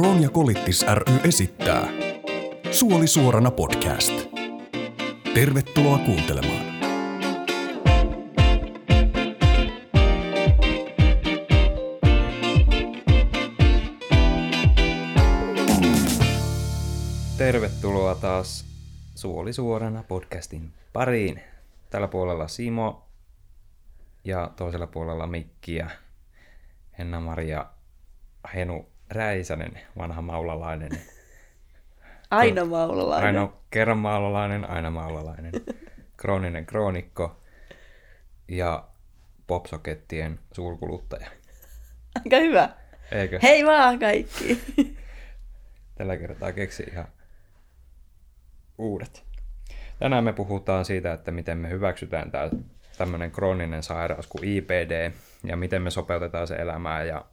Kroon ja Kolittis ry esittää Suoli suorana podcast. Tervetuloa kuuntelemaan. Tervetuloa taas Suoli suorana podcastin pariin. Tällä puolella Simo ja toisella puolella Mikki ja Henna-Maria Henu Räisänen, vanha maulalainen. Aina maulalainen. Aina kerran maulalainen, aina maulalainen. Krooninen kroonikko ja popsokettien suurkuluttaja. Aika hyvä. Eikö? Hei vaan kaikki. Tällä kertaa keksi ihan uudet. Tänään me puhutaan siitä, että miten me hyväksytään tämä tämmöinen krooninen sairaus kuin IPD ja miten me sopeutetaan se elämään ja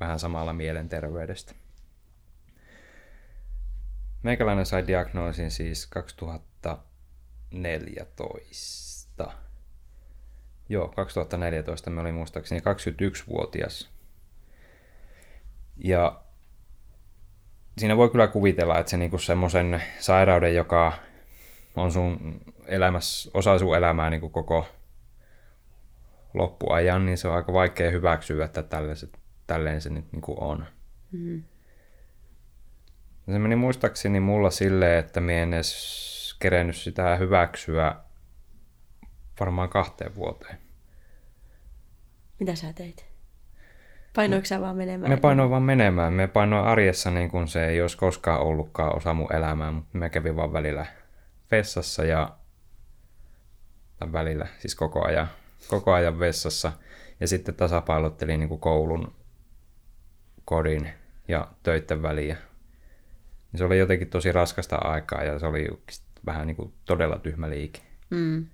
vähän samalla mielenterveydestä. Meikäläinen sai diagnoosin siis 2014. Joo, 2014 me olin muistaakseni 21-vuotias. Ja siinä voi kyllä kuvitella, että se niinku semmoisen sairauden, joka on sun elämässä, osa sun elämää niinku koko loppuajan, niin se on aika vaikea hyväksyä, että tällaiset, tälleen se nyt niinku on. Mm. Se meni muistaakseni mulla silleen, että mä en edes kerennyt sitä hyväksyä varmaan kahteen vuoteen. Mitä sä teit? Painoiko sä vaan menemään? Me painoin vaan menemään. Me painoin arjessa niin kuin se ei olisi koskaan ollutkaan osa mun elämää, mutta me kävin vaan välillä vessassa ja tai välillä, siis koko ajan, koko ajan vessassa. Ja sitten tasapailottelin niin kuin koulun, kodin ja töiden väliä. Se oli jotenkin tosi raskasta aikaa ja se oli vähän niin kuin todella tyhmä liike. Mm.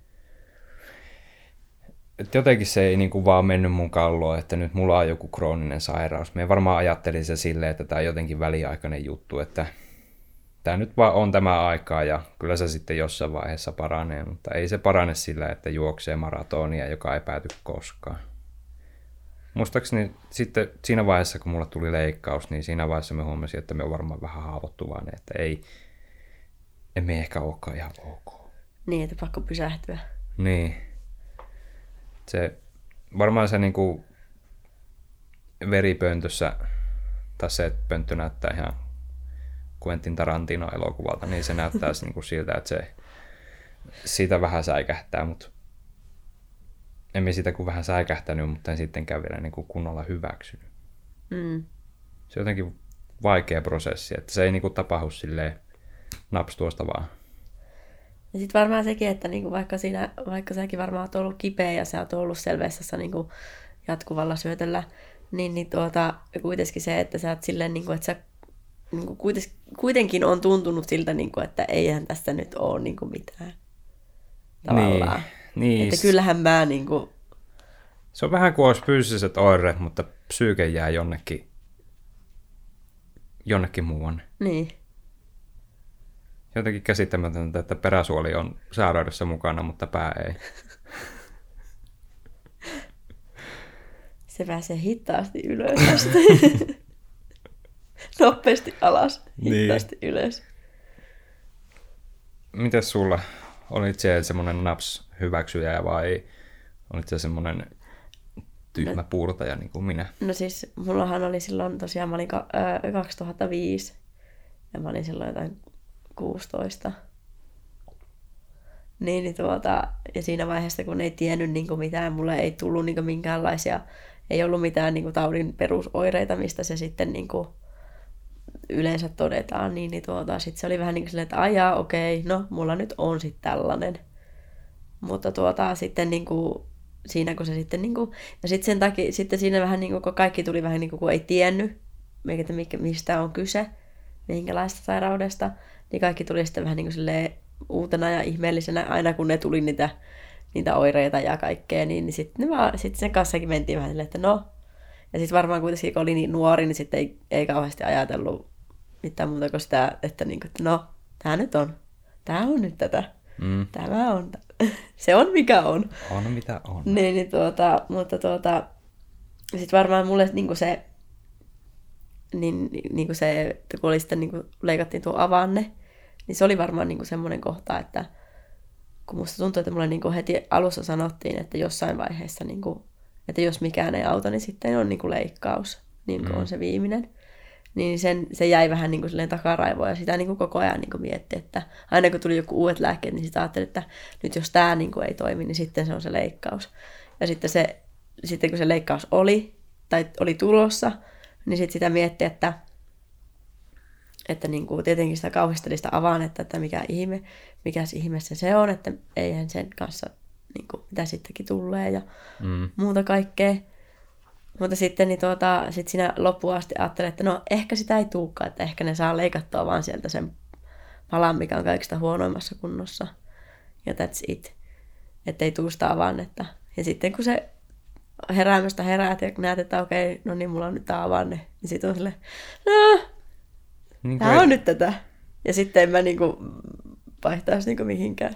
Et jotenkin se ei niinku vaan mennyt mun kalloon, että nyt mulla on joku krooninen sairaus. Me varmaan ajattelin se silleen, että tämä on jotenkin väliaikainen juttu, että tämä nyt vaan on tämä aikaa ja kyllä se sitten jossain vaiheessa paranee, mutta ei se parane sillä, että juoksee maratonia, joka ei pääty koskaan. Muistaakseni sitten siinä vaiheessa, kun mulla tuli leikkaus, niin siinä vaiheessa me huomasin, että me on varmaan vähän haavoittuvainen, että ei, emme ehkä olekaan ihan ok. Niin, että pakko pysähtyä. Niin. Se, varmaan se niinku veripöntössä, tai se, että pönttö näyttää ihan Quentin Tarantino elokuvalta, niin se näyttää niinku siltä, että se siitä vähän säikähtää, mutta emme sitä kuin vähän säikähtänyt, mutta en sittenkään vielä niinku kunnolla hyväksynyt. Mm. Se on jotenkin vaikea prosessi, että se ei niinku tapahdu silleen naps tuosta vaan. Ja sitten varmaan sekin, että niinku vaikka, siinä, vaikka säkin varmaan oot ollut kipeä ja sä oot ollut selveessä niinku jatkuvalla syötöllä, niin, niin tuota, kuitenkin se, että sä oot silleen, niinku, että sä niinku kuitenkin, kuitenkin on tuntunut siltä, niinku, että eihän tässä nyt ole niinku mitään. Tavallaan. Niin, niin. Että kyllähän mä niinku, Se on vähän kuin olisi fyysiset oireet, mutta psyyke jää jonnekin, jonnekin muuanne. niin. Jotenkin käsittämätöntä, että peräsuoli on sairaudessa mukana, mutta pää ei. Se pääsee hitaasti ylös tästä. Nopeasti alas, Niin. hitaasti ylös. Mites sulla? Olit se semmoinen naps hyväksyjä vai olit se semmoinen tyhmä puurtaja niin kuin minä? No siis, mullahan oli silloin tosiaan, mä olin ka- ö, 2005 ja mä olin silloin jotain 16. Niin, niin tuota, ja siinä vaiheessa, kun ei tiennyt niin kuin mitään, mulle ei tullut niin kuin minkäänlaisia, ei ollut mitään niin kuin taudin perusoireita, mistä se sitten niin kuin yleensä todetaan, niin, niin tuota, sit se oli vähän niin kuin silleen, että ajaa, okei, no mulla nyt on sitten tällainen. Mutta tuota, sitten niin kuin, siinä kun se sitten, niin kuin, ja sitten sen takia, sitten siinä vähän niin kuin, kun kaikki tuli vähän niin kuin, kun ei tiennyt, mikä, mistä on kyse, minkälaista sairaudesta, niin kaikki tuli sitten vähän niin kuin silleen uutena ja ihmeellisenä, aina kun ne tuli niitä, niitä oireita ja kaikkea, niin, niin sitten sit sen kanssakin mentiin vähän silleen, että no, ja sitten varmaan kuitenkin, kun oli niin nuori, niin sitten ei, ei kauheasti ajatellut mitään muuta kuin sitä, että, niin kuin, että no, tämä nyt on, tämä on nyt tätä, Mm. tämä on, se on mikä on. On mitä on. Niin, niin tuota, mutta tuota, sitten varmaan mulle niin se, niin, niin kuin se, että kun oli sitten niin kuin leikattiin tuo avanne, niin se oli varmaan niin kuin semmoinen kohta, että kun musta tuntuu, että mulle niin kuin heti alussa sanottiin, että jossain vaiheessa, niin kuin, että jos mikään ei auta, niin sitten on niin kuin leikkaus, niin kuin mm. on se viimeinen. Niin sen, se jäi vähän niin kuin takaraivoon ja sitä niin kuin koko ajan niin kuin mietti, että aina kun tuli joku uudet lääkkeet, niin sitä ajattelin, että nyt jos tämä niin kuin ei toimi, niin sitten se on se leikkaus. Ja sitten, se, sitten kun se leikkaus oli, tai oli tulossa, niin sitten sitä mietti, että, että niin kuin tietenkin sitä kauhisteli sitä avaan, että, että mikä ihme, mikä ihme se, se on, että eihän sen kanssa niin kuin, mitä sittenkin tulee ja mm. muuta kaikkea. Mutta sitten niin tuota, sit siinä loppuun asti ajattelin, että no ehkä sitä ei tuukaan, että ehkä ne saa leikattua vaan sieltä sen palan, mikä on kaikista huonoimmassa kunnossa. Ja that's it. Että ei tuu sitä avannetta. Ja sitten kun se heräämästä heräät ja näet, että okei, no niin, mulla on nyt tämä avanne. Niin sitten on silleen, no, niin tämä on nyt tätä. Ja sitten en mä niinku vaihtaisi niinku mihinkään.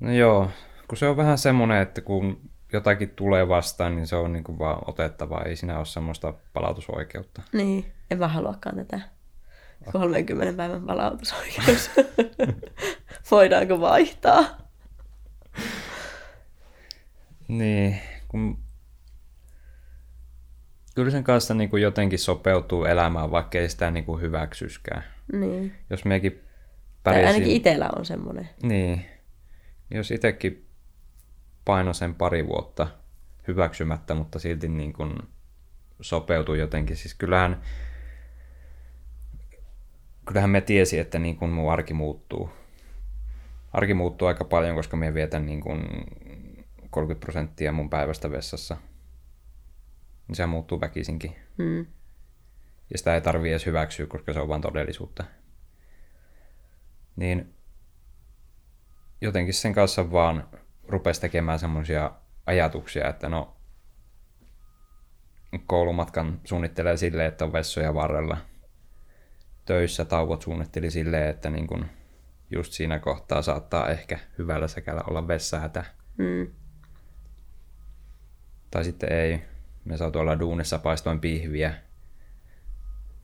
No joo, kun se on vähän semmoinen, että kun jotakin tulee vastaan, niin se on niinku vaan otettava. Ei siinä ole semmoista palautusoikeutta. Niin, en mä haluakaan tätä 30 päivän palautusoikeus. Voidaanko vaihtaa? Niin, kun kyllä sen kanssa niin kuin jotenkin sopeutuu elämään, vaikka ei sitä niin kuin hyväksyskään. Niin. Jos mekin pärjäsin... Tai ainakin itsellä on semmoinen. Niin. Jos itsekin paino sen pari vuotta hyväksymättä, mutta silti niin kuin sopeutuu jotenkin. Siis kyllähän, kyllähän me tiesi, että niin kuin mun arki muuttuu. Arki muuttuu aika paljon, koska me vietän niin kuin 30 prosenttia mun päivästä vessassa. Niin se muuttuu väkisinkin. Mm. Ja sitä ei tarvii edes hyväksyä, koska se on vain todellisuutta. Niin jotenkin sen kanssa vaan rupesi tekemään semmoisia ajatuksia, että no koulumatkan suunnittelee silleen, että on vessoja varrella. Töissä tauot suunnitteli silleen, että niin kun just siinä kohtaa saattaa ehkä hyvällä säkällä olla vessahätä. Mm. Tai sitten ei. Me saa tuolla duunissa paistoin pihviä.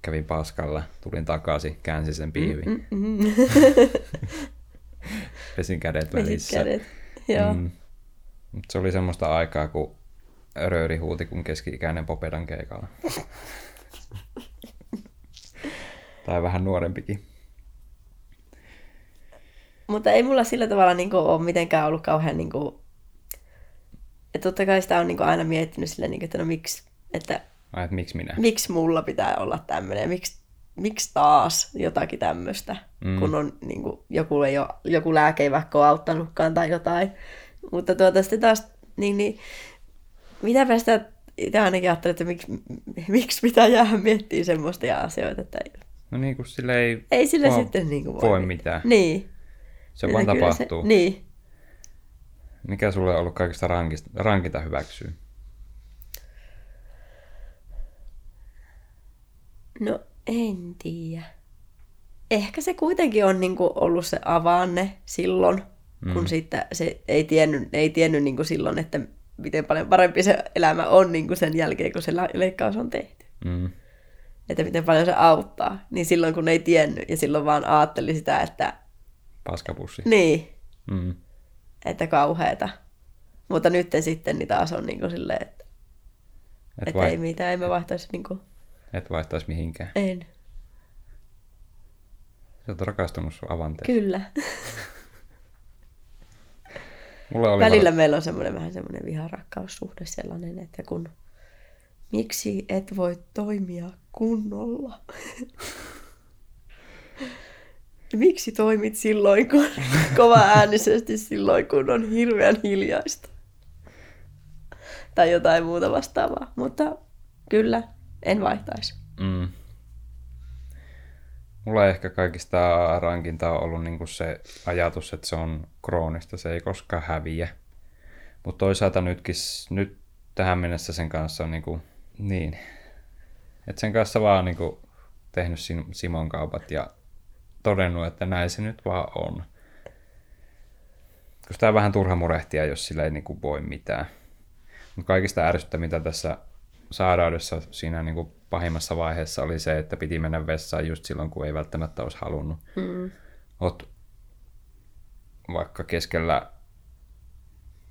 Kävin paskalla, tulin takaisin, käänsin sen pihvin. Mm, mm, mm. Pesin kädet välissä. kädet, joo. Mm. Se oli semmoista aikaa, kun rööri huuti kun keski-ikäinen Popedan keikalla. tai vähän nuorempikin. Mutta ei mulla sillä tavalla niin kuin, ole mitenkään ollut kauhean niin kuin, ja totta kai sitä on niin kuin aina miettinyt silleen, niin kuin, että no miksi, että, Ai, että miksi minä? Miksi mulla pitää olla tämmöinen, miksi, miksi taas jotakin tämmöistä, mm. kun on niin kuin, joku, ei ole, joku lääke ei vaikka ole auttanutkaan tai jotain. Mutta tuota sitten taas, niin, niin mitäpä sitä itse ainakin ajattelin, että miksi, miksi pitää jäädä miettimään semmoista asioita. Että no niin kuin sille ei, ei sille sitten niin kuin voi, voi mitään. Niin. Se vaan tapahtuu. Se, niin. Mikä sulle on ollut kaikista rankista, rankinta hyväksyä? No en tiedä. Ehkä se kuitenkin on niinku ollut se avanne silloin, mm. kun siitä se ei tiennyt, ei tiennyt niinku silloin, että miten paljon parempi se elämä on niinku sen jälkeen, kun se leikkaus on tehty. Mm. Että miten paljon se auttaa. Niin silloin, kun ei tiennyt ja silloin vaan ajatteli sitä, että... Paskapussi. Niin. Mm että kauheeta. Mutta nyt sitten niin taas on niin kuin silleen, että, et että vai... ei mitään, ei me vaihtaisi niin kuin... Et vaihtaisi mihinkään. En. Sä oot rakastunut sun avanteeseen. Kyllä. Mulla oli Välillä var... meillä on semmoinen vähän semmoinen viharakkaussuhde sellainen, että kun miksi et voi toimia kunnolla? miksi toimit silloin, kun kova äänisesti silloin, kun on hirveän hiljaista? Tai jotain muuta vastaavaa. Mutta kyllä, en vaihtaisi. Mm. Mulla ehkä kaikista rankinta on ollut niinku se ajatus, että se on kroonista, se ei koskaan häviä. Mutta toisaalta nytkin, nyt tähän mennessä sen kanssa on niinku, niin, että sen kanssa vaan niinku tehnyt Simon kaupat ja todennut, että näin se nyt vaan on. Koska tämä on vähän turha murehtia, jos sillä ei niin kuin voi mitään. Mutta kaikista ärsyttä, mitä tässä sairaudessa siinä niin kuin pahimmassa vaiheessa oli se, että piti mennä vessaan just silloin, kun ei välttämättä olisi halunnut. Mm. Oot vaikka keskellä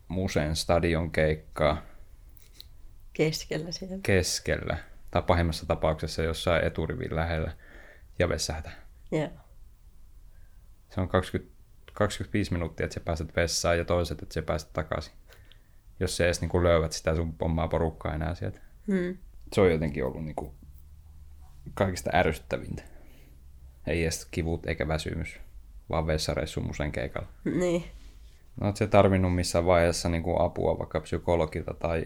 Museen stadion keikkaa Keskellä siellä. keskellä, tai pahimmassa tapauksessa jossain eturivin lähellä ja vessähtä. Joo. Se on 20, 25 minuuttia, että sä pääset vessaan ja toiset, että sä pääset takaisin. Jos sä edes niin löydät sitä sun omaa porukkaa enää sieltä. Mm. Se on jotenkin ollut niin kuin kaikista ärsyttävintä. Ei edes kivut eikä väsymys, vaan vessareissu musen keikalla. Niin. No, sä tarvinnut missään vaiheessa niin kuin apua vaikka psykologilta tai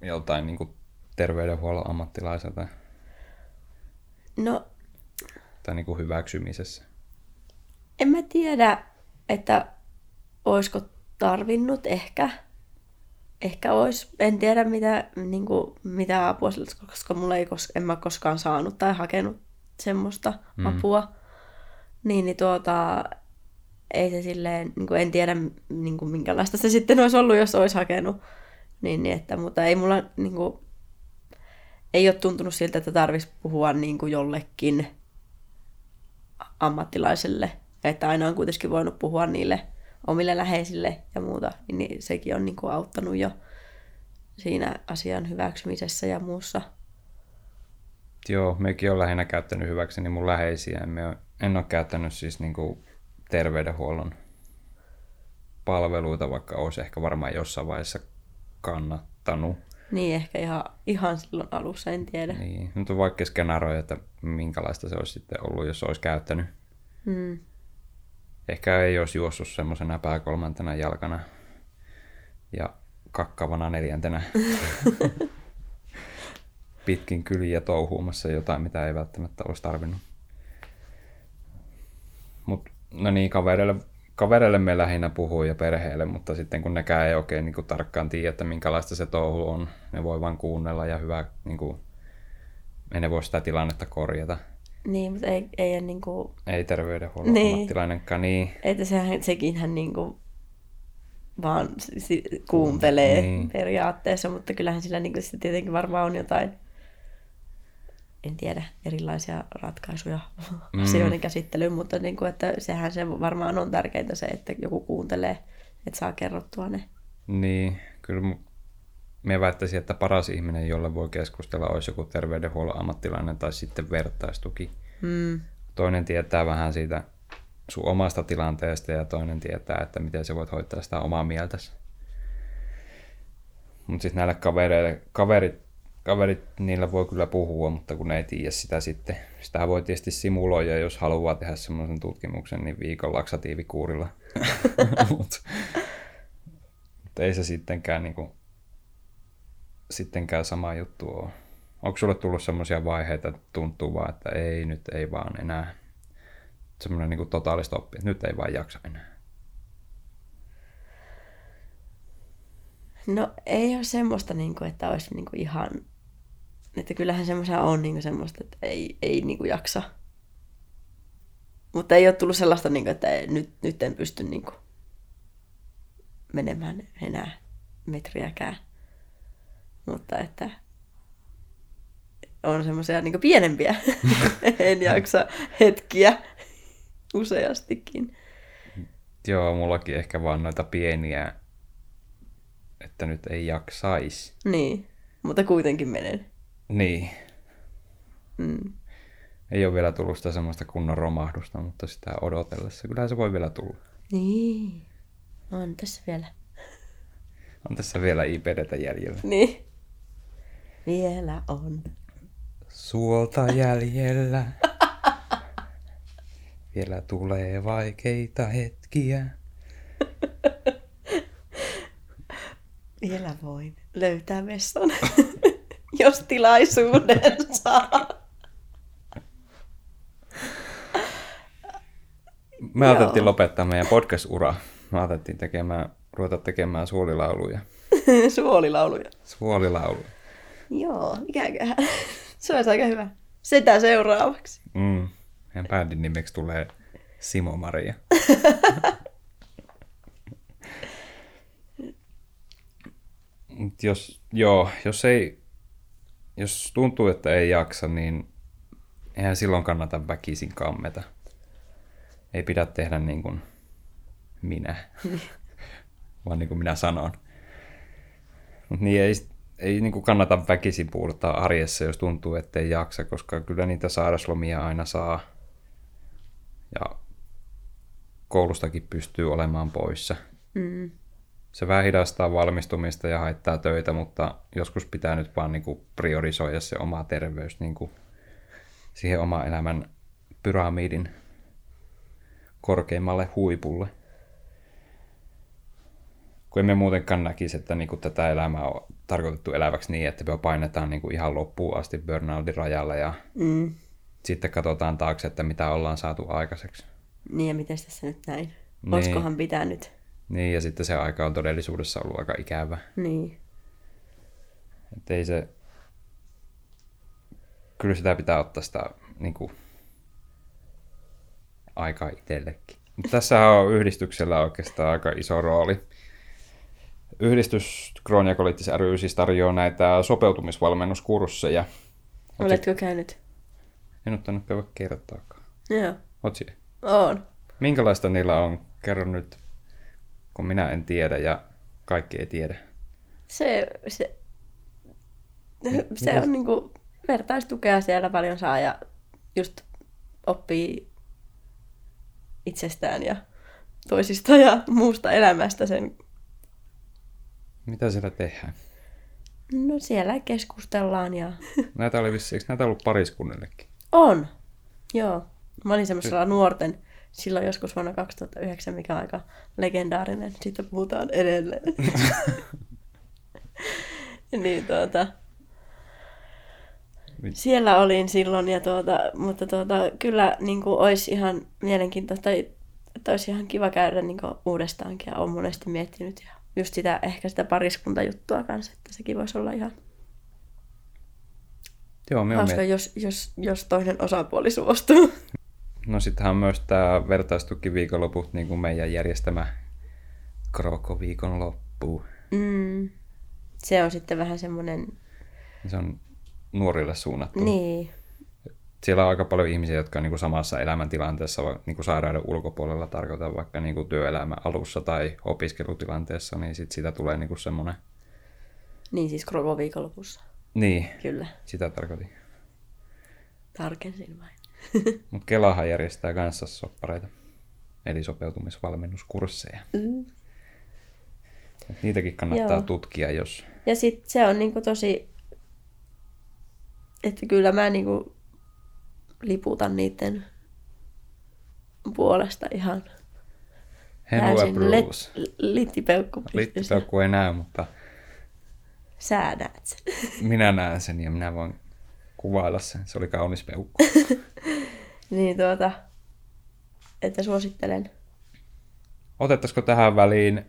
joltain niin kuin terveydenhuollon ammattilaiselta No, tai niin kuin hyväksymisessä? en mä tiedä, että oisko tarvinnut ehkä. Ehkä ois. En tiedä mitä, niin kuin, mitä apua sillä olisi, koska mulla ei kos, en mä koskaan saanut tai hakenut semmoista mm. apua. Niin, niin tuota, ei se silleen, niin kuin en tiedä niin kuin minkälaista se sitten olisi ollut, jos olisi hakenut. Niin, niin että, mutta ei mulla niin kuin, ei ole tuntunut siltä, että tarvitsisi puhua niin kuin jollekin ammattilaiselle. Että aina on kuitenkin voinut puhua niille omille läheisille ja muuta. Niin, niin sekin on niin kuin auttanut jo siinä asian hyväksymisessä ja muussa. Joo, mekin on lähinnä käyttänyt hyväkseni mun läheisiä. En, ole käyttänyt siis niin kuin terveydenhuollon palveluita, vaikka olisi ehkä varmaan jossain vaiheessa kannattanut. Niin ehkä ihan, ihan silloin alussa, en tiedä. Niin, nyt on vaikka skenaroja, että minkälaista se olisi sitten ollut, jos olisi käyttänyt. Mm. Ehkä ei olisi juossut semmoisena pääkolmantena jalkana ja kakkavana neljäntenä pitkin kyliä touhuumassa jotain, mitä ei välttämättä olisi tarvinnut. Mut, no niin, kavereille, kavereille me lähinnä puhuu ja perheelle, mutta sitten kun nekään ei oikein niin kuin, tarkkaan tiedä, että minkälaista se touhu on, ne voi vain kuunnella ja hyvä, niin kuin, ne voi sitä tilannetta korjata. Niin, mutta ei, ei niin kuin, Ei terveydenhuollon Niin. ammattilainenkaan, niin. että sehän, sekin hän niin kuin vaan kuuntelee Niin. niin. periaatteessa, mutta kyllähän sillä niin kuin sitten tietenkin varmaan on jotain, en tiedä, erilaisia ratkaisuja Mm. asioiden käsittelyyn, mutta niin kuin, että sehän se varmaan on tärkeintä se, että joku kuuntelee, että saa kerrottua ne. Niin, kyllä me väittäisin, että paras ihminen, jolle voi keskustella, olisi joku terveydenhuollon ammattilainen tai sitten vertaistuki. Mm. Toinen tietää vähän siitä sun omasta tilanteesta ja toinen tietää, että miten sä voit hoitaa sitä omaa mieltäsi. Mutta sitten näille kavereille, kaverit, kaverit, niillä voi kyllä puhua, mutta kun ne ei tiedä sitä sitten. Sitä voi tietysti simuloida, jos haluaa tehdä semmoisen tutkimuksen, niin viikon laksatiivikuurilla. Mutta mut ei se sittenkään, niinku, sittenkään sama juttu ole. Onko sulle tullut semmoisia vaiheita, että tuntuu vaan, että ei, nyt ei vaan enää. Semmoinen niinku totaalistoppi, että nyt ei vaan jaksa enää. No ei ole semmoista, niin kuin, että olisi niin kuin ihan... Että kyllähän semmoisia on niin kuin semmoista, että ei, ei niin kuin jaksa. Mutta ei ole tullut sellaista, niin kuin, että nyt, nyt en pysty niin kuin menemään enää metriäkään. Mutta että on semmoisia niin pienempiä. en jaksa hetkiä useastikin. Joo, mullakin ehkä vaan noita pieniä, että nyt ei jaksais. Niin, mutta kuitenkin menen. Niin, Mm. ei ole vielä tullut sitä semmoista kunnon romahdusta, mutta sitä odotellessa. Kyllä se voi vielä tulla. Niin. On tässä vielä. On tässä vielä IPDtä jäljellä. Niin. Vielä on. Suolta jäljellä. Vielä tulee vaikeita hetkiä. Vielä voin löytää vessan, jos tilaisuuden saa. Me Joo. ajateltiin lopettaa meidän podcast-ura. Me ajateltiin tekemään, ruveta tekemään suolilauluja. Suolilauluja. Suolilauluja. Joo, mikäköhän. Se olisi aika hyvä. Sitä seuraavaksi. Mm. Meidän bändin nimeksi tulee Simo Maria. Mut jos, joo, jos ei jos tuntuu, että ei jaksa, niin eihän silloin kannata väkisin kammeta. Ei pidä tehdä niin kuin minä, vaan niin kuin minä sanon. Mutta niin ei, ei niin kuin kannata väkisin puurtaa arjessa, jos tuntuu, että ei jaksa, koska kyllä niitä sairaslomia aina saa. Ja koulustakin pystyy olemaan poissa. Mm. Se vähän hidastaa valmistumista ja haittaa töitä, mutta joskus pitää nyt vaan niin kuin priorisoida se oma terveys niin kuin siihen oma elämän pyramidin korkeimmalle huipulle. Kun emme muutenkaan näkisi, että niin kuin tätä elämää on tarkoitettu eläväksi niin, että me painetaan niin kuin ihan loppuun asti burnoutin rajalla ja Mm. sitten katsotaan taakse, että mitä ollaan saatu aikaiseksi. Niin ja miten tässä nyt näin? Niin. Olisikohan pitänyt? Niin, ja sitten se aika on todellisuudessa ollut aika ikävä. Niin. Että ei se... Kyllä sitä pitää ottaa sitä niin kuin, aikaa itsellekin. Mutta tässä on yhdistyksellä oikeastaan aika iso rooli. Yhdistys Krooniakoliittis ry siis tarjoaa näitä sopeutumisvalmennuskursseja. Oletko käynyt? En ottanut käydä kertaakaan. Joo. Oot siellä? On. Minkälaista niillä on? Kerro nyt, kun minä en tiedä ja kaikki ei tiedä. Se, se, se on niinku vertaistukea siellä paljon saa ja just oppii itsestään ja toisista ja muusta elämästä sen. Mitä siellä tehdään? No siellä keskustellaan ja Näitä oli vissi, eikö näitä ollut pariskunnillekin? on. Joo. Mä olin semmoisella nuorten silloin joskus vuonna 2009, mikä on aika legendaarinen. Siitä puhutaan edelleen. niin tuota, Mit- siellä olin silloin, ja tuota, mutta tuota, kyllä niin kuin, olisi ihan mielenkiintoista, että olisi ihan kiva käydä niin kuin, uudestaankin, ja olen monesti miettinyt, ja just sitä, ehkä sitä pariskuntajuttua kanssa, että sekin voisi olla ihan Joo, me on hauska, miet- jos, jos, jos toinen osapuoli suostuu. No sittenhän on myös tämä vertaistuki viikonloput, niin kuin meidän järjestämä Kroko viikonloppu. Mm. Se on sitten vähän semmoinen, Se on nuorille suunnattu. niin, Siellä on aika paljon ihmisiä, jotka on niin kuin samassa elämäntilanteessa, niin kuin sairauden ulkopuolella tarkoitan vaikka niin kuin työelämän alussa tai opiskelutilanteessa, niin sit sitä tulee niin kuin semmoinen... niin siis koko viikonlopussa, Niin, kyllä, sitä tarkoitin. tarkensin vain. Mutta Kelahan järjestää kanssa soppareita, eli sopeutumisvalmennuskursseja. Mm. Et niitäkin kannattaa Joo. tutkia, jos... Ja sitten se on niinku tosi, että kyllä mä niinku liputan niiden puolesta ihan let- littipeukku. Littipeukku ei näy, mutta Sä näet sen. minä näen sen ja minä voin kuvailla sen. Se oli kaunis peukku. niin tuota, että suosittelen. Otettaisiko tähän väliin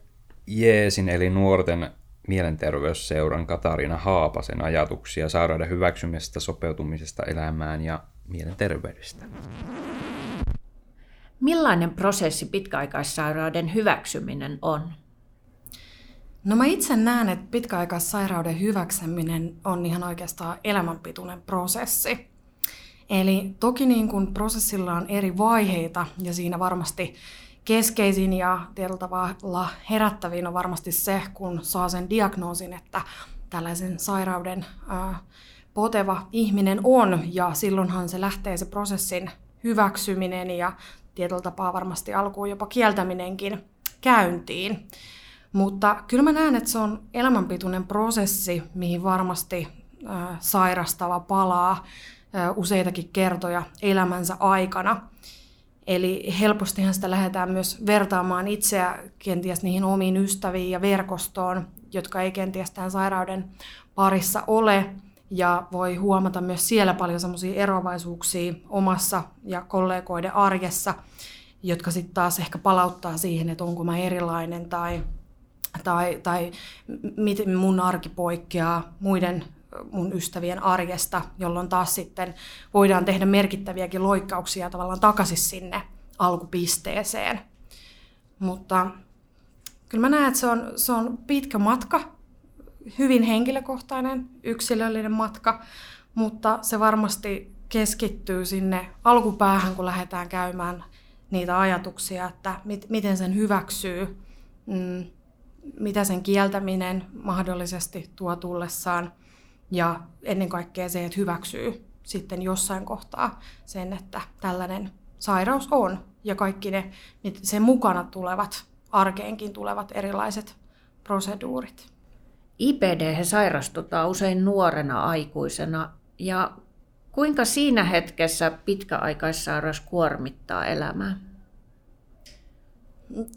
Jeesin eli nuorten mielenterveysseuran Katariina Haapasen ajatuksia sairauden hyväksymisestä, sopeutumisesta elämään ja mielenterveydestä? Millainen prosessi pitkäaikaissairauden hyväksyminen on? No mä itse näen, että pitkäaikaissairauden hyväksyminen on ihan oikeastaan elämänpituinen prosessi. Eli toki niin kun prosessilla on eri vaiheita ja siinä varmasti keskeisin ja tietyllä tavalla herättävin on varmasti se, kun saa sen diagnoosin, että tällaisen sairauden ää, poteva ihminen on ja silloinhan se lähtee se prosessin hyväksyminen ja tietyllä tapaa varmasti alkuun jopa kieltäminenkin käyntiin. Mutta kyllä mä näen, että se on elämänpituinen prosessi, mihin varmasti äh, sairastava palaa äh, useitakin kertoja elämänsä aikana. Eli helpostihan sitä lähdetään myös vertaamaan itseä kenties niihin omiin ystäviin ja verkostoon, jotka ei kenties tämän sairauden parissa ole. Ja voi huomata myös siellä paljon semmoisia eroavaisuuksia omassa ja kollegoiden arjessa, jotka sitten taas ehkä palauttaa siihen, että onko mä erilainen tai tai, tai miten mun arki poikkeaa muiden mun ystävien arjesta, jolloin taas sitten voidaan tehdä merkittäviäkin loikkauksia tavallaan takaisin sinne alkupisteeseen. Mutta kyllä mä näen, että se on, se on pitkä matka hyvin henkilökohtainen, yksilöllinen matka, mutta se varmasti keskittyy sinne alkupäähän, kun lähdetään käymään niitä ajatuksia, että mit, miten sen hyväksyy, mm, mitä sen kieltäminen mahdollisesti tuo tullessaan ja ennen kaikkea se, että hyväksyy sitten jossain kohtaa sen, että tällainen sairaus on ja kaikki ne sen mukana tulevat, arkeenkin tulevat erilaiset proseduurit. IPD sairastutaan usein nuorena aikuisena ja kuinka siinä hetkessä pitkäaikaissairaus kuormittaa elämää?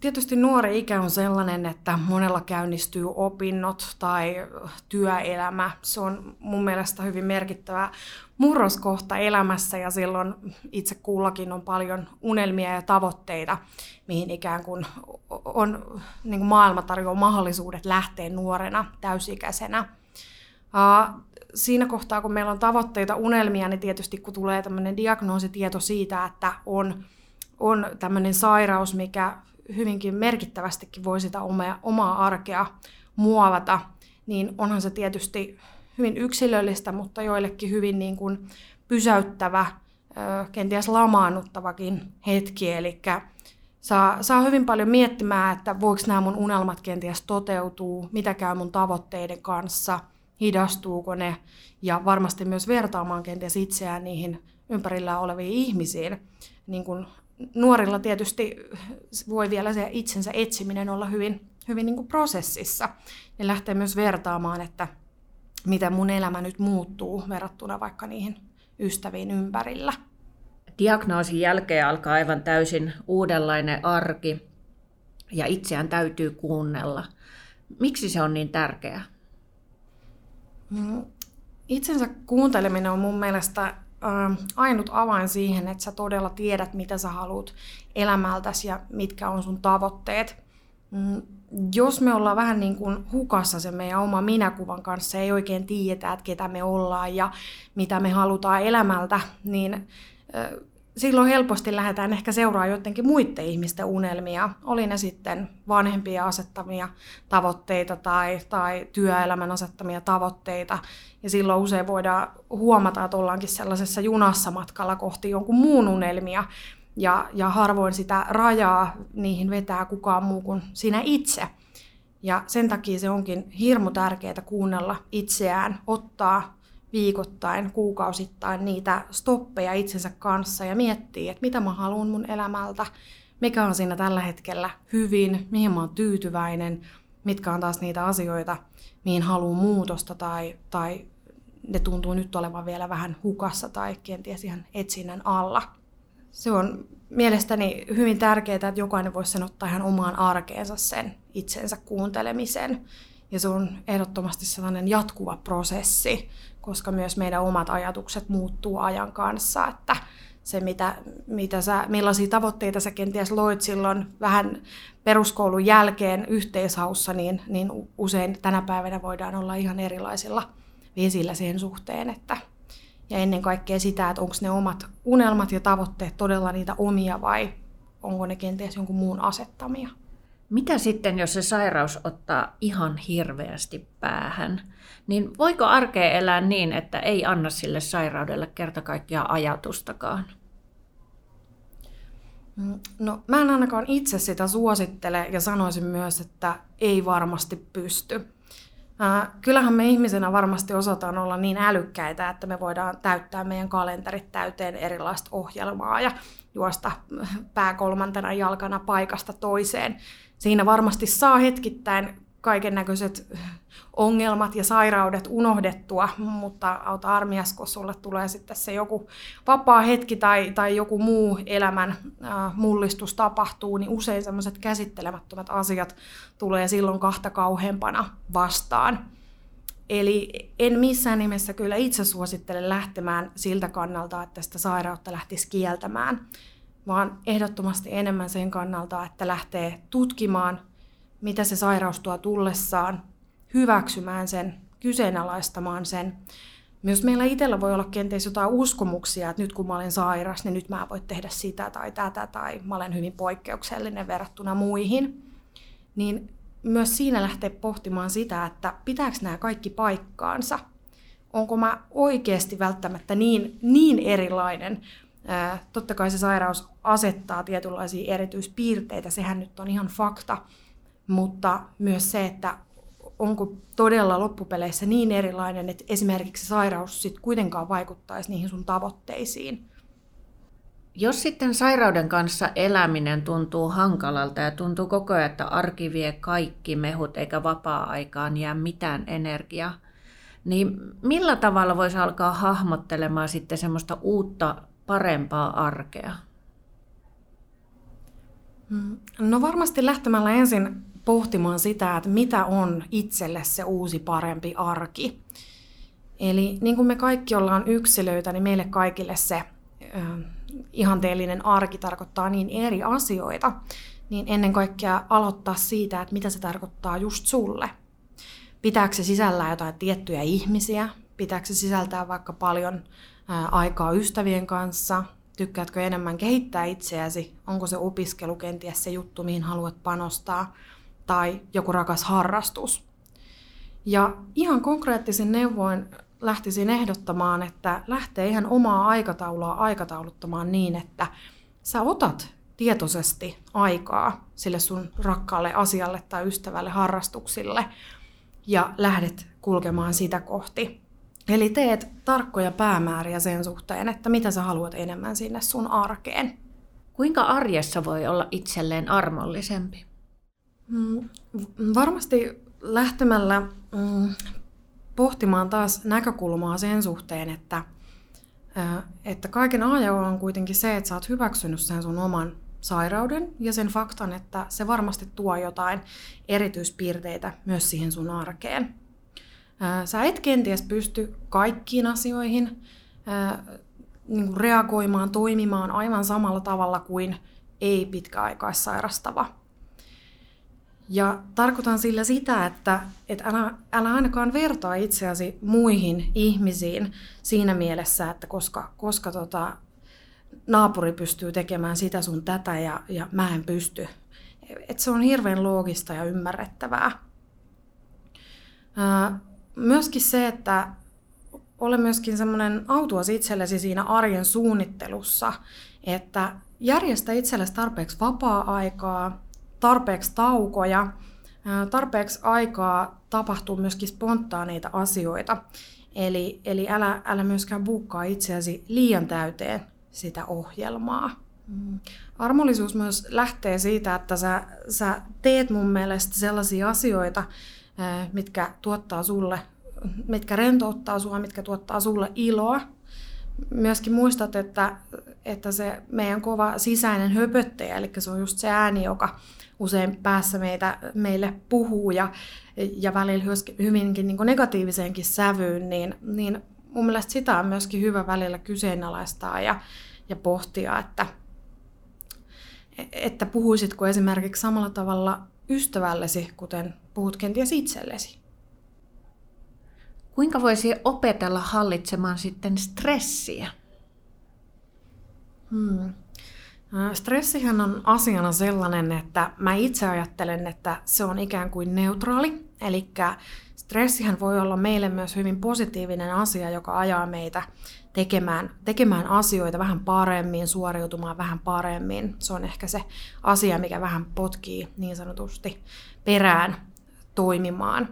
Tietysti nuori ikä on sellainen, että monella käynnistyy opinnot tai työelämä. Se on mun mielestä hyvin merkittävä murroskohta elämässä ja silloin itse kullakin on paljon unelmia ja tavoitteita, mihin ikään kuin on, niin kuin maailma tarjoaa mahdollisuudet lähteä nuorena, täysikäisenä. Siinä kohtaa, kun meillä on tavoitteita, unelmia, niin tietysti kun tulee tämmöinen diagnoositieto siitä, että on, on tämmöinen sairaus, mikä hyvinkin merkittävästikin voi sitä omaa, omaa arkea muovata, niin onhan se tietysti hyvin yksilöllistä, mutta joillekin hyvin niin kuin pysäyttävä, kenties lamaannuttavakin hetki. Eli saa, saa hyvin paljon miettimään, että voiko nämä mun unelmat kenties toteutuu, mitä käy mun tavoitteiden kanssa, hidastuuko ne, ja varmasti myös vertaamaan kenties itseään niihin ympärillä oleviin ihmisiin. Niin kuin nuorilla tietysti voi vielä se itsensä etsiminen olla hyvin, hyvin niin kuin prosessissa. Ne lähtee myös vertaamaan, että miten mun elämä nyt muuttuu verrattuna vaikka niihin ystäviin ympärillä. Diagnoosin jälkeen alkaa aivan täysin uudenlainen arki ja itseään täytyy kuunnella. Miksi se on niin tärkeää? Mm, itsensä kuunteleminen on mun mielestä ainut avain siihen, että sä todella tiedät, mitä sä haluat elämältäsi ja mitkä on sun tavoitteet. Mm, jos me ollaan vähän niin kuin hukassa sen meidän oma minäkuvan kanssa, ei oikein tiedetä, että ketä me ollaan ja mitä me halutaan elämältä, niin silloin helposti lähdetään ehkä seuraamaan jotenkin muiden ihmisten unelmia. Oli ne sitten vanhempia asettamia tavoitteita tai, tai työelämän asettamia tavoitteita. Ja silloin usein voidaan huomata, että ollaankin sellaisessa junassa matkalla kohti jonkun muun unelmia. Ja, ja harvoin sitä rajaa niihin vetää kukaan muu kuin sinä itse. Ja sen takia se onkin hirmu tärkeää kuunnella itseään, ottaa viikoittain, kuukausittain niitä stoppeja itsensä kanssa ja miettiä, että mitä mä haluan mun elämältä, mikä on siinä tällä hetkellä hyvin, mihin mä oon tyytyväinen, mitkä on taas niitä asioita, mihin haluan muutosta tai, tai ne tuntuu nyt olevan vielä vähän hukassa tai kenties ihan etsinnän alla. Se on mielestäni hyvin tärkeää, että jokainen voisi sen ottaa ihan omaan arkeensa sen itsensä kuuntelemisen. Ja se on ehdottomasti sellainen jatkuva prosessi, koska myös meidän omat ajatukset muuttuu ajan kanssa, että se, mitä, mitä sä, millaisia tavoitteita sä kenties loit silloin vähän peruskoulun jälkeen yhteishaussa, niin, niin usein tänä päivänä voidaan olla ihan erilaisilla vesillä sen suhteen, että ja ennen kaikkea sitä, että onko ne omat unelmat ja tavoitteet todella niitä omia vai onko ne kenties jonkun muun asettamia. Mitä sitten, jos se sairaus ottaa ihan hirveästi päähän? Niin voiko arkea elää niin, että ei anna sille sairaudelle kerta kaikkiaan ajatustakaan? Mm, no, mä en ainakaan itse sitä suosittele ja sanoisin myös, että ei varmasti pysty. Äh, kyllähän me ihmisenä varmasti osataan olla niin älykkäitä, että me voidaan täyttää meidän kalenterit täyteen erilaista ohjelmaa ja juosta pää kolmantena jalkana paikasta toiseen. Siinä varmasti saa hetkittäin kaiken näköiset ongelmat ja sairaudet unohdettua, mutta auta armias, kun sulle tulee sitten se joku vapaa hetki tai, tai joku muu elämän äh, mullistus tapahtuu, niin usein semmoiset käsittelemättömät asiat tulee silloin kahta kauheampana vastaan. Eli en missään nimessä kyllä itse suosittele lähtemään siltä kannalta, että sitä sairautta lähtisi kieltämään, vaan ehdottomasti enemmän sen kannalta, että lähtee tutkimaan, mitä se sairaus tuo tullessaan, hyväksymään sen, kyseenalaistamaan sen. Myös meillä itsellä voi olla kenties jotain uskomuksia, että nyt kun mä olen sairas, niin nyt mä voin tehdä sitä tai tätä, tai mä olen hyvin poikkeuksellinen verrattuna muihin. Niin myös siinä lähteä pohtimaan sitä, että pitääkö nämä kaikki paikkaansa. Onko mä oikeasti välttämättä niin, niin erilainen? Totta kai se sairaus asettaa tietynlaisia erityispiirteitä, sehän nyt on ihan fakta, mutta myös se, että onko todella loppupeleissä niin erilainen, että esimerkiksi sairaus sitten kuitenkaan vaikuttaisi niihin sun tavoitteisiin. Jos sitten sairauden kanssa eläminen tuntuu hankalalta ja tuntuu koko ajan, että arki vie kaikki mehut eikä vapaa-aikaan jää mitään energiaa, niin millä tavalla voisi alkaa hahmottelemaan sitten semmoista uutta, parempaa arkea? Mm, no varmasti lähtemällä ensin pohtimaan sitä, että mitä on itselle se uusi parempi arki. Eli niin kuin me kaikki ollaan yksilöitä, niin meille kaikille se ihanteellinen arki tarkoittaa niin eri asioita, niin ennen kaikkea aloittaa siitä, että mitä se tarkoittaa just sulle. Pitääkö se sisällään jotain tiettyjä ihmisiä? Pitääkö se sisältää vaikka paljon aikaa ystävien kanssa? Tykkäätkö enemmän kehittää itseäsi? Onko se opiskelu kenties se juttu, mihin haluat panostaa? Tai joku rakas harrastus? Ja ihan konkreettisin neuvoin lähtisin ehdottamaan, että lähtee ihan omaa aikataulua aikatauluttamaan niin, että sä otat tietoisesti aikaa sille sun rakkaalle asialle tai ystävälle harrastuksille ja lähdet kulkemaan sitä kohti. Eli teet tarkkoja päämääriä sen suhteen, että mitä sä haluat enemmän sinne sun arkeen. Kuinka arjessa voi olla itselleen armollisempi? Mm, varmasti lähtemällä mm, pohtimaan taas näkökulmaa sen suhteen, että, että kaiken A on kuitenkin se, että sä oot hyväksynyt sen sun oman sairauden ja sen faktan, että se varmasti tuo jotain erityispiirteitä myös siihen sun arkeen. Sä et kenties pysty kaikkiin asioihin niin kuin reagoimaan, toimimaan aivan samalla tavalla kuin ei pitkäaikaissairastava. Ja tarkoitan sillä sitä, että, että älä, älä ainakaan vertaa itseäsi muihin ihmisiin siinä mielessä, että koska, koska tota, naapuri pystyy tekemään sitä sun tätä ja, ja mä en pysty. Et se on hirveän loogista ja ymmärrettävää. Ää, myöskin se, että ole myöskin semmoinen autuas itsellesi siinä arjen suunnittelussa, että järjestä itsellesi tarpeeksi vapaa-aikaa, tarpeeksi taukoja, tarpeeksi aikaa tapahtuu myöskin spontaaneita asioita. Eli, eli älä, älä myöskään buukkaa itseäsi liian täyteen sitä ohjelmaa. Mm. Armollisuus myös lähtee siitä, että sä, sä teet mun mielestä sellaisia asioita, mitkä tuottaa sulle, mitkä rentouttaa sua, mitkä tuottaa sulle iloa. Myöskin muistat, että, että se meidän kova sisäinen höpöttäjä, eli se on just se ääni, joka usein päässä meitä, meille puhuu ja, ja välillä hyvinkin niin negatiiviseenkin sävyyn, niin, niin mun mielestä sitä on myöskin hyvä välillä kyseenalaistaa ja, ja pohtia, että, että puhuisitko esimerkiksi samalla tavalla ystävällesi, kuten puhut kenties itsellesi. Kuinka voisi opetella hallitsemaan sitten stressiä? Hmm. Stressihän on asiana sellainen, että mä itse ajattelen, että se on ikään kuin neutraali. Eli stressihän voi olla meille myös hyvin positiivinen asia, joka ajaa meitä tekemään, tekemään asioita vähän paremmin, suoriutumaan vähän paremmin. Se on ehkä se asia, mikä vähän potkii niin sanotusti perään toimimaan.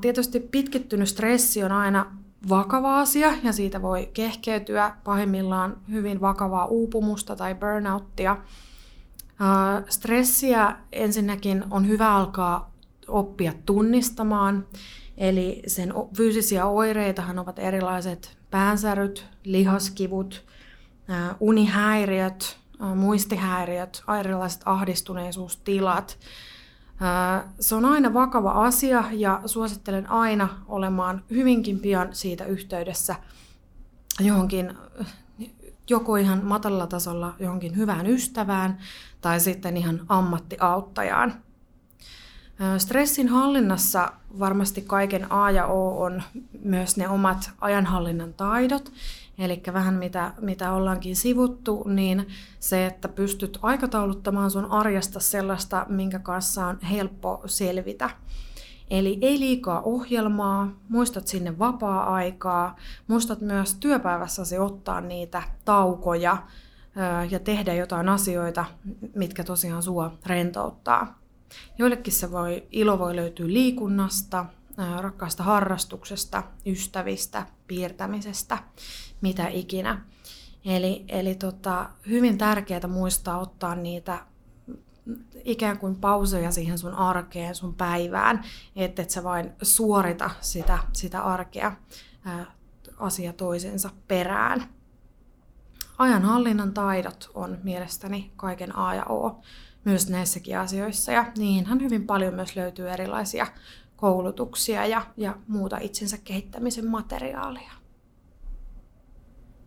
Tietysti pitkittynyt stressi on aina vakava asia ja siitä voi kehkeytyä pahimmillaan hyvin vakavaa uupumusta tai burnouttia. Stressiä ensinnäkin on hyvä alkaa oppia tunnistamaan, eli sen fyysisiä oireitahan ovat erilaiset päänsäryt, lihaskivut, unihäiriöt, muistihäiriöt, erilaiset ahdistuneisuustilat, se on aina vakava asia ja suosittelen aina olemaan hyvinkin pian siitä yhteydessä johonkin joko ihan matalalla tasolla johonkin hyvään ystävään tai sitten ihan ammattiauttajaan. Stressin hallinnassa varmasti kaiken A ja O on myös ne omat ajanhallinnan taidot. Eli vähän mitä, mitä ollaankin sivuttu, niin se, että pystyt aikatauluttamaan sun arjesta sellaista, minkä kanssa on helppo selvitä. Eli ei liikaa ohjelmaa, muistat sinne vapaa-aikaa, muistat myös työpäivässäsi ottaa niitä taukoja ja tehdä jotain asioita, mitkä tosiaan sua rentouttaa. Joillekin se voi, ilo voi löytyä liikunnasta, rakkaasta harrastuksesta, ystävistä, piirtämisestä, mitä ikinä. Eli, eli tota, hyvin tärkeää muistaa ottaa niitä ikään kuin pauseja siihen sun arkeen, sun päivään, että et sä vain suorita sitä, sitä arkea ää, asia toisensa perään. Ajanhallinnan taidot on mielestäni kaiken A ja O myös näissäkin asioissa ja niihinhän hyvin paljon myös löytyy erilaisia koulutuksia ja, ja muuta itsensä kehittämisen materiaalia.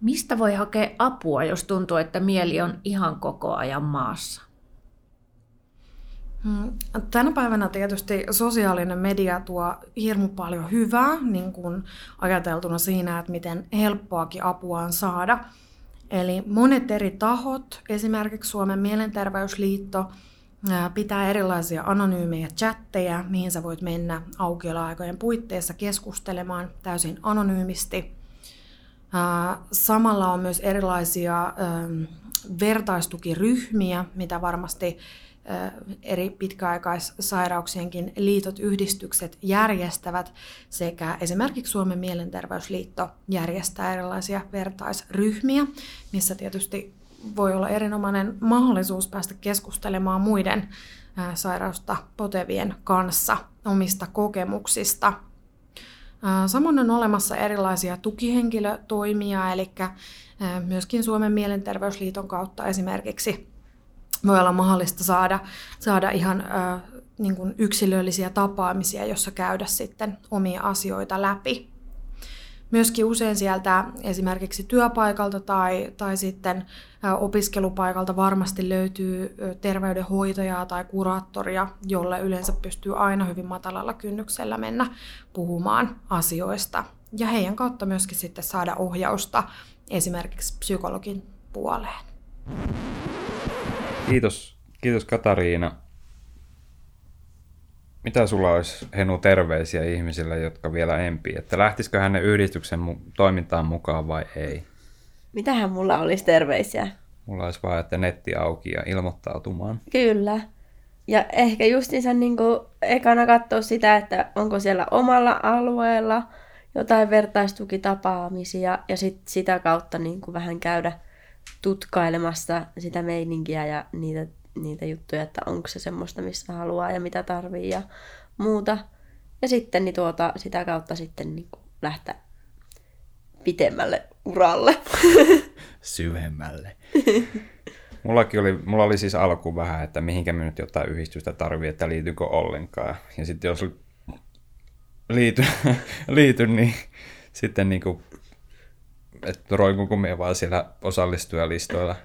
Mistä voi hakea apua, jos tuntuu, että mieli on ihan koko ajan maassa? Hmm, tänä päivänä tietysti sosiaalinen media tuo hirmu paljon hyvää, niin kuin ajateltuna siinä, että miten helppoakin apua on saada. Eli monet eri tahot, esimerkiksi Suomen mielenterveysliitto, pitää erilaisia anonyymejä chatteja, mihin sä voit mennä aukioloaikojen puitteissa keskustelemaan täysin anonyymisti. Samalla on myös erilaisia vertaistukiryhmiä, mitä varmasti eri pitkäaikaissairauksienkin liitot, yhdistykset järjestävät sekä esimerkiksi Suomen mielenterveysliitto järjestää erilaisia vertaisryhmiä, missä tietysti voi olla erinomainen mahdollisuus päästä keskustelemaan muiden sairausta potevien kanssa omista kokemuksista. Samoin on olemassa erilaisia tukihenkilötoimia, eli myöskin Suomen mielenterveysliiton kautta esimerkiksi voi olla mahdollista saada, saada ihan ö, niin kuin yksilöllisiä tapaamisia, jossa käydä sitten omia asioita läpi. Myöskin usein sieltä esimerkiksi työpaikalta tai, tai sitten opiskelupaikalta varmasti löytyy terveydenhoitajaa tai kuraattoria, jolle yleensä pystyy aina hyvin matalalla kynnyksellä mennä puhumaan asioista. Ja heidän kautta myöskin sitten saada ohjausta esimerkiksi psykologin puoleen. Kiitos, kiitos Katariina. Mitä sulla olisi Henu terveisiä ihmisille, jotka vielä empii? Että lähtisikö hänen yhdistyksen mu- toimintaan mukaan vai ei? Mitähän mulla olisi terveisiä? Mulla olisi vaan, että netti auki ja ilmoittautumaan. Kyllä. Ja ehkä justiinsa niin kuin ekana katsoa sitä, että onko siellä omalla alueella jotain vertaistukitapaamisia ja sit sitä kautta niin kuin vähän käydä tutkailemassa sitä meininkiä ja niitä, niitä juttuja, että onko se semmoista, missä haluaa ja mitä tarvii ja muuta. Ja sitten niin tuota, sitä kautta sitten niin lähteä pitemmälle uralle. Syvemmälle. Mullakin oli, mulla oli siis alku vähän, että mihinkä me nyt jotain yhdistystä tarvii, että liityykö ollenkaan. Ja sitten jos liity, liity niin sitten niin kuin että roikunko me vaan siellä osallistujalistoilla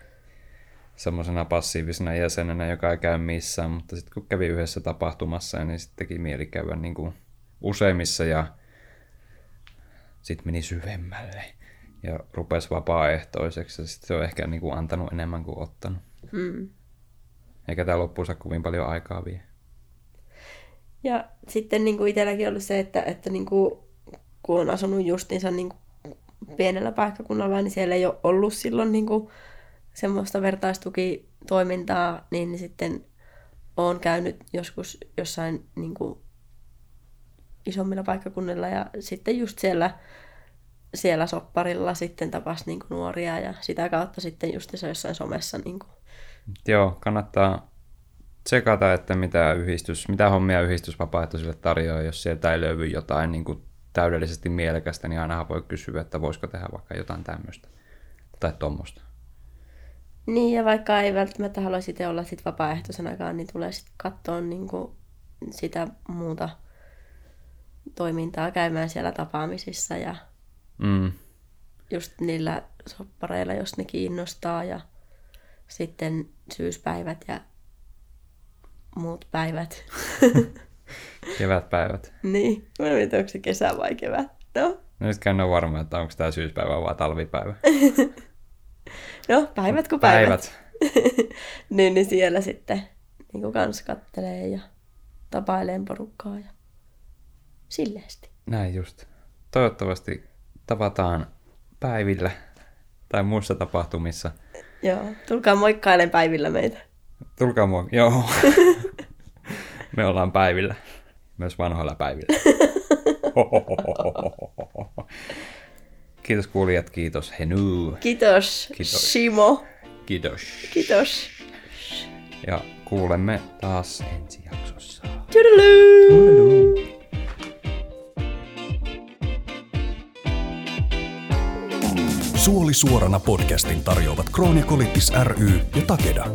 semmoisena passiivisena jäsenenä, joka ei käy missään, mutta sitten kun kävi yhdessä tapahtumassa, niin sitten teki mieli käydä niin kuin useimmissa ja sitten meni syvemmälle ja rupesi vapaaehtoiseksi ja sitten se on ehkä niin kuin antanut enemmän kuin ottanut. Mm. Eikä tämä loppuunsa kovin paljon aikaa vie. Ja sitten niin kuin itselläkin ollut se, että, että niin kuin, kun on asunut justiinsa niin kuin pienellä paikkakunnalla, niin siellä ei ole ollut silloin niin kuin semmoista vertaistukitoimintaa, niin, sitten olen käynyt joskus jossain niin kuin isommilla paikkakunnilla ja sitten just siellä, siellä sopparilla sitten tapas niin kuin nuoria ja sitä kautta sitten just se jossain somessa. Niin kuin. Joo, kannattaa tsekata, että mitä, yhdistys, mitä hommia yhdistysvapaaehtoisille tarjoaa, jos sieltä ei löydy jotain niin kuin täydellisesti mielekästä, niin aina voi kysyä, että voisiko tehdä vaikka jotain tämmöistä tai tuommoista. Niin, ja vaikka ei välttämättä haluaisi itse olla sit vapaaehtoisenakaan, niin tulee sitten katsoa niin kuin sitä muuta toimintaa käymään siellä tapaamisissa ja mm. just niillä soppareilla, jos ne kiinnostaa ja sitten syyspäivät ja muut päivät. Kevätpäivät. Niin, mä en tiedä, onko se kesä vai kevät. No, No nyt en ole varma, että onko tämä syyspäivä vai talvipäivä. no päivät kuin päivät. Päivät. niin, niin siellä sitten niin kuin kans kattelee ja tapailee porukkaa ja silleesti. Näin just. Toivottavasti tavataan päivillä tai muissa tapahtumissa. Joo, tulkaa moikkailemaan päivillä meitä. Tulkaa mua. Joo. Me ollaan päivillä. Myös vanhoilla päivillä. Kiitos kuulijat, kiitos Henu. Kiitos, Kiitos. Simo. Kiitos. Kiitos. Ja kuulemme taas ensi jaksossa. Toodaloo! Suoli suorana podcastin tarjoavat Kroonikolitis ry ja Takeda.